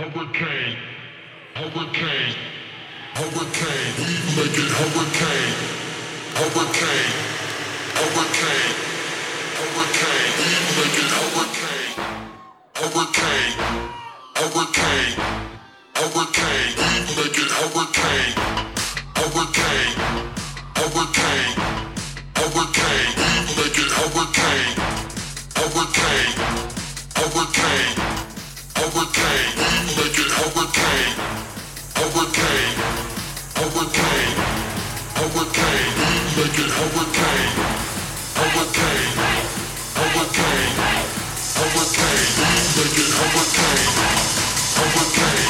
Hurricane, hurricane, hurricane. We make it hurricane, hurricane, hurricane, hurricane. We make it hurricane, hurricane, hurricane, hurricane. We make it hurricane, hurricane, hurricane, hurricane. We make it hurricane, hurricane, hurricane, hurricane. We make it hurricane, hurricane, hurricane, hurricane. We make it hurricane, hurricane, hurricane, hurricane. We make it hurricane, hurricane,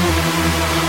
Música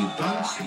bouncy,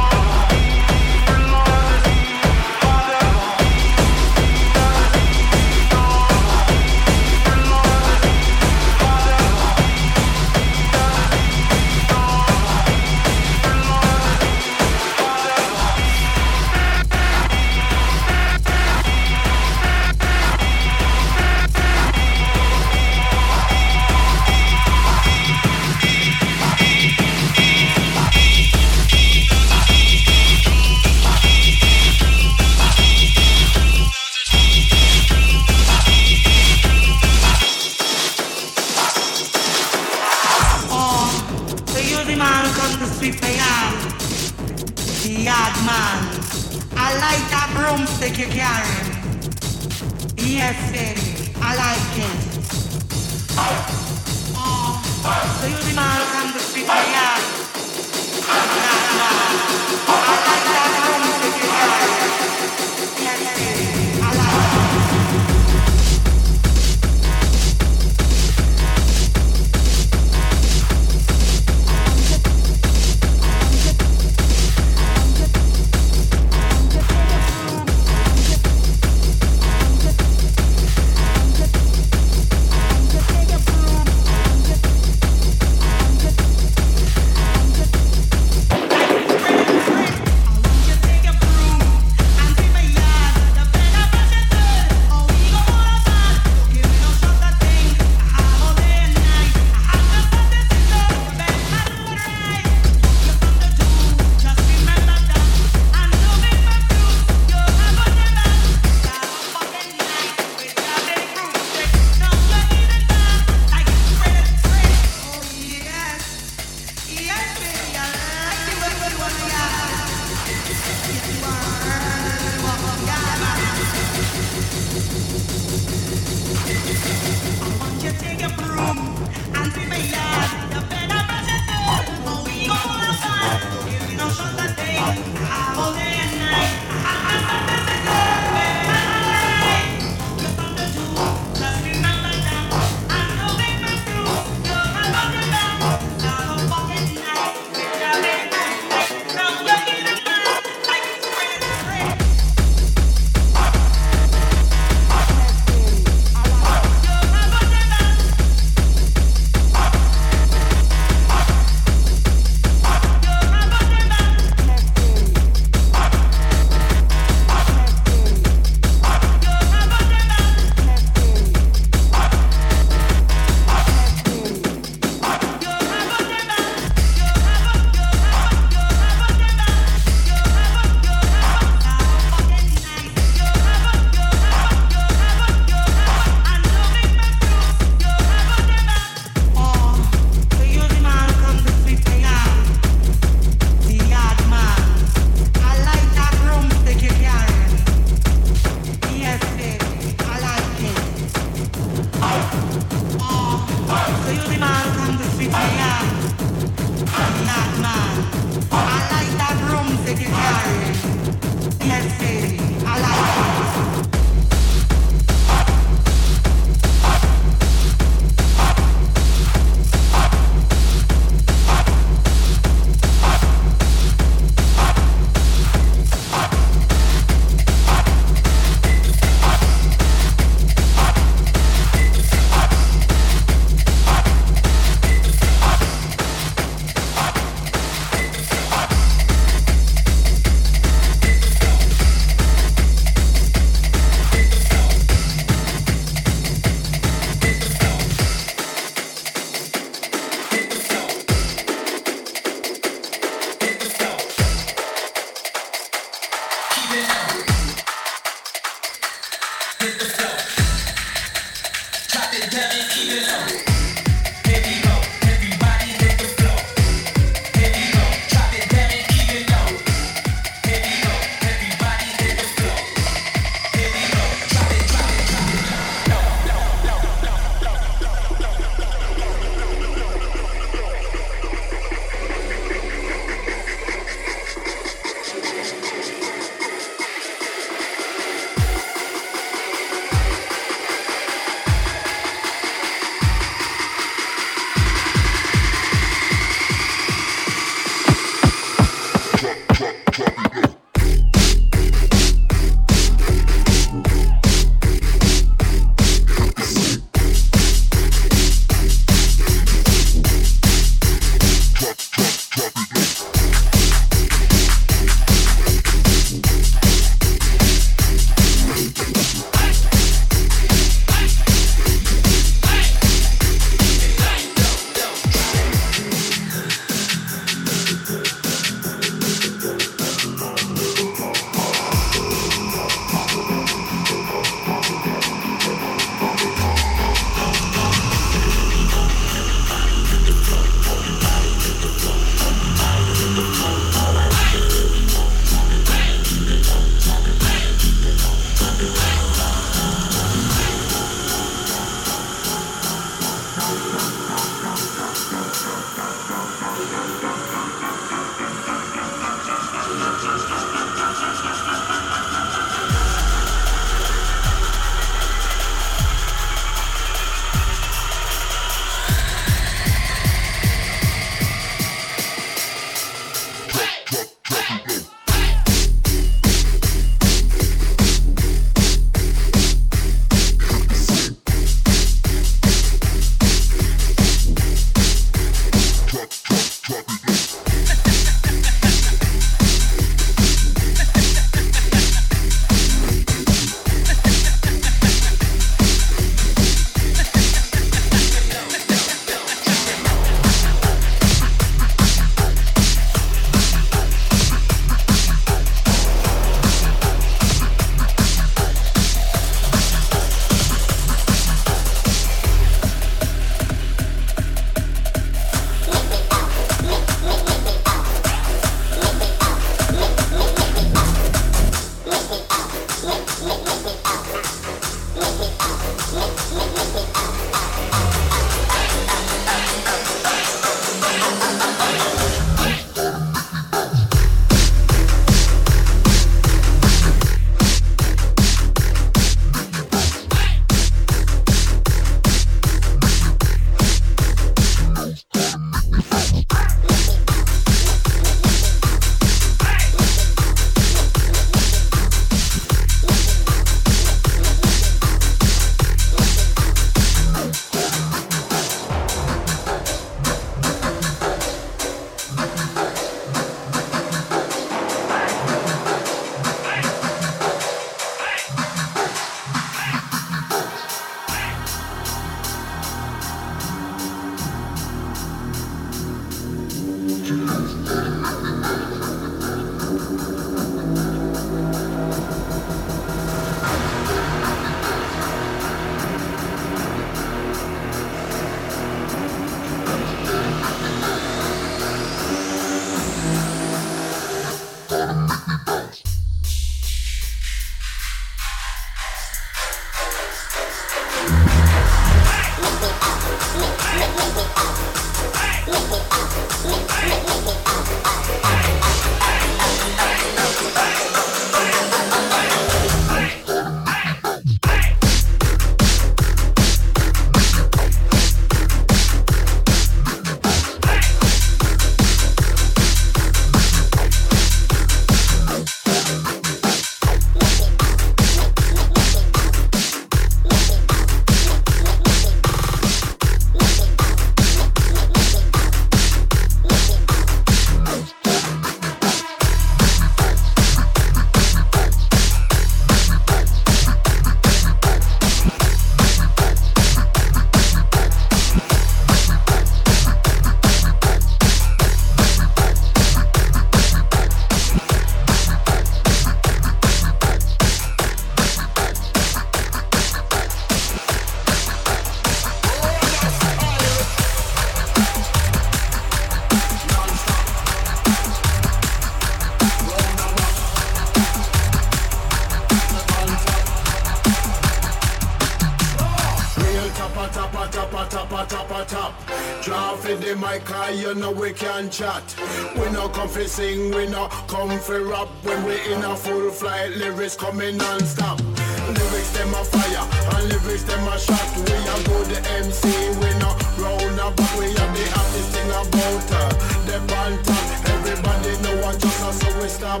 chat. We no come fi sing, we no come fi rap. When we in a full flight, lyrics coming non-stop. Lyrics them a fire, and lyrics them a shot. We a go the MC, we no round about. We are the hottest thing about her. The banter, everybody know what just so we stop.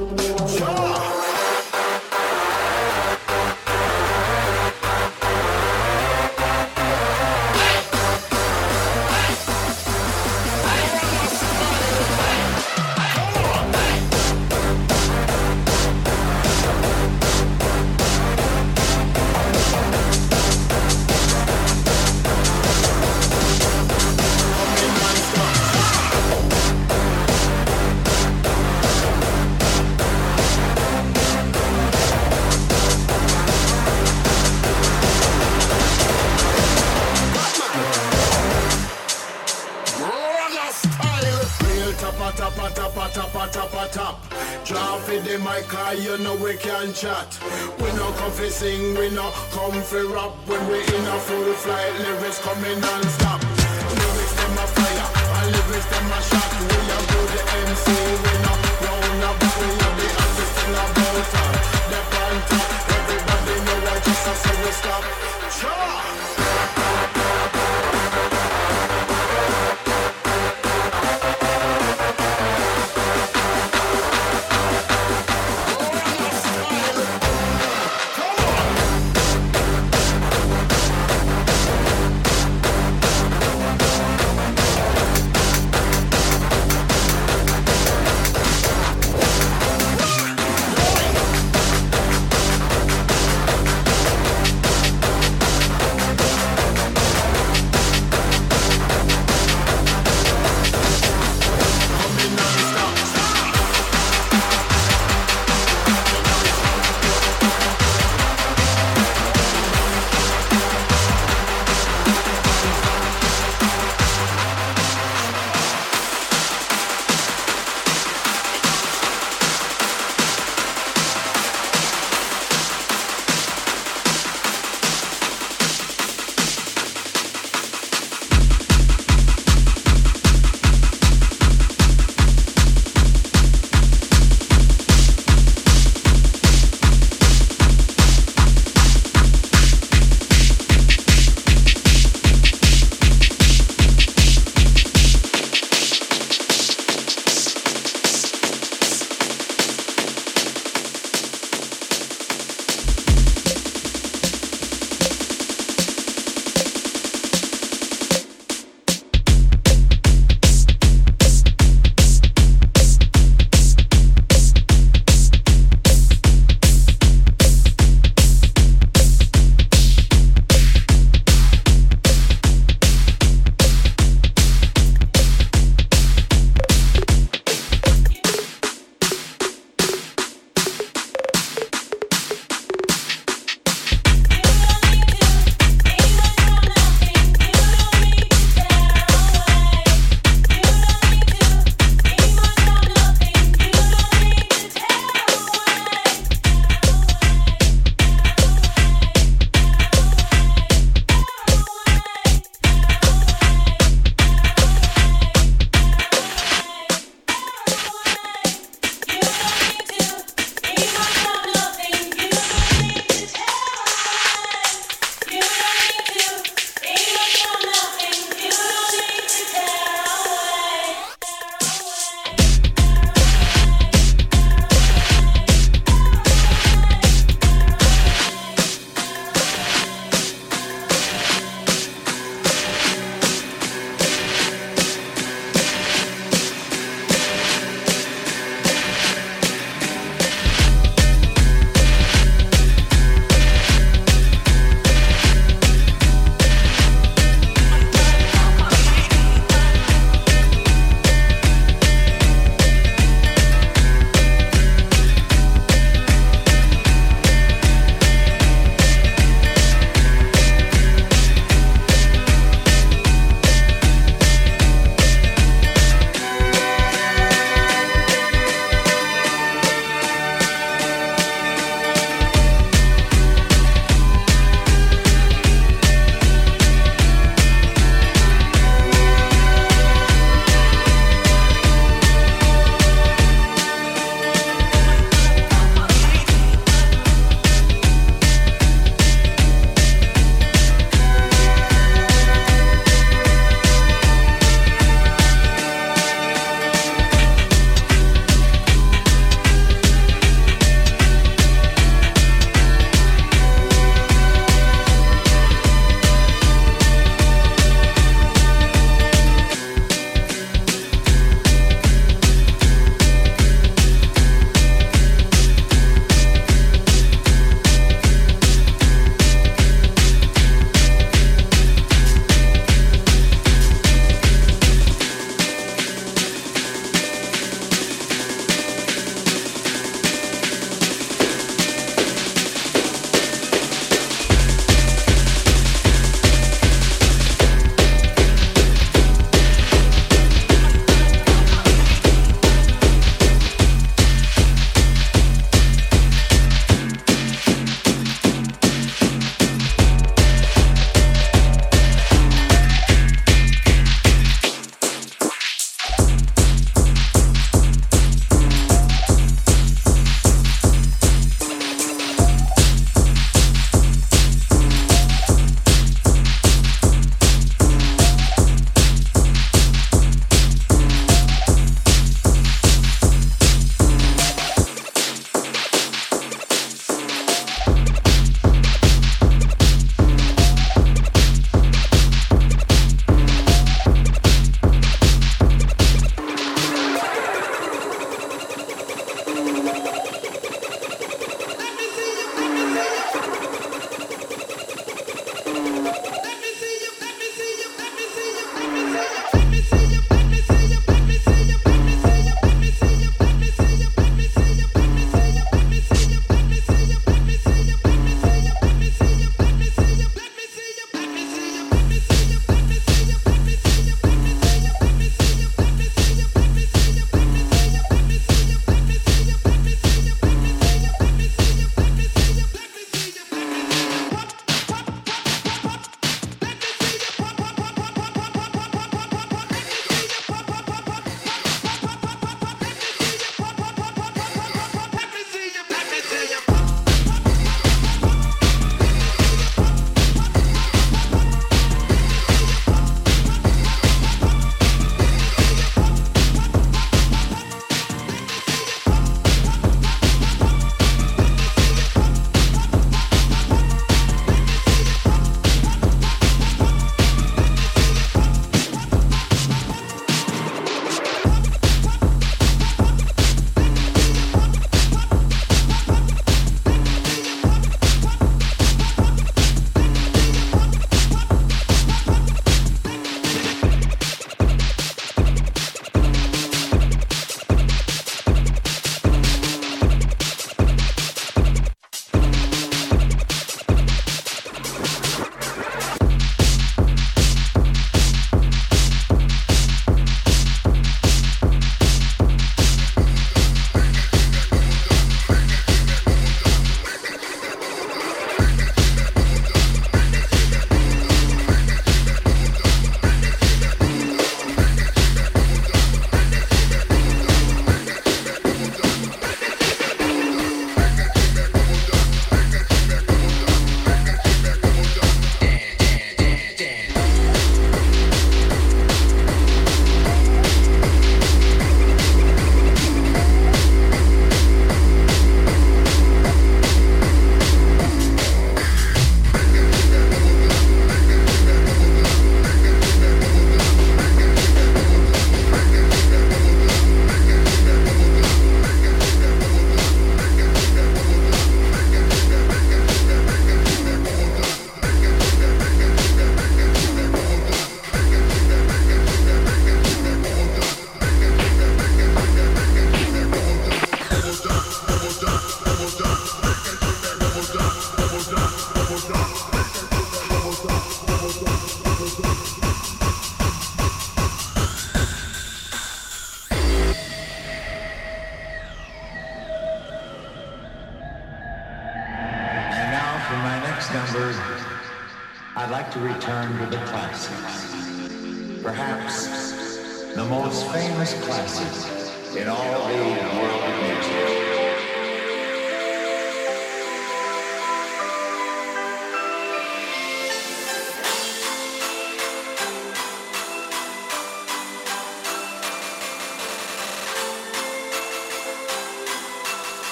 Sure. Lyrics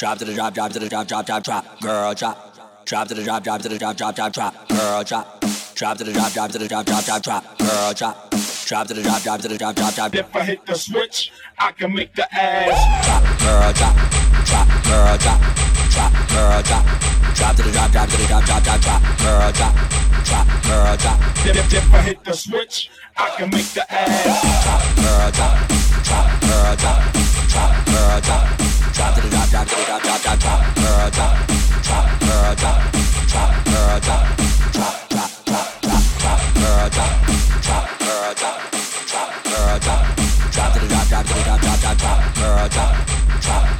Drop to the drop, drop to the drop, drop, drop, drop. Girl, drop. Drop to the drop, drop to the drop, drop, drop, drop. Girl, drop. Drop to the drop, drop to the drop, drop, drop, drop. Girl, drop. Drop to the drop, drop to the drop, drop, drop. If I hit the switch, I can make the ass drop. Girl, drop. Drop, girl, drop. Drop, girl, drop. Drop to the drop, drop to the drop, drop, drop, drop. Girl, drop. Drop, girl, drop. If, if I hit the switch, I can make the ass drop. Girl, drop. Drop, girl, drop. Drop, girl, drop. Drop to the drop, drop to the drop, drop, drop, drop. Girl, drop, drop, girl, drop, drop, girl, drop, drop, drop, drop, drop, drop, girl, drop, drop, girl, drop, drop, girl, drop. Drop to the drop, drop to the drop, drop, drop, drop. Girl, drop, drop, girl, drop,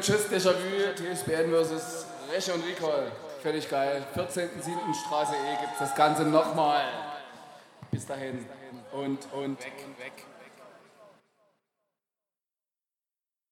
und Tschüss, Déjà-vu, TSBN vs. Reche und Recall. Völlig geil. 14.07. Straße E gibt es das Ganze nochmal. Bis dahin. Und, und. Weg.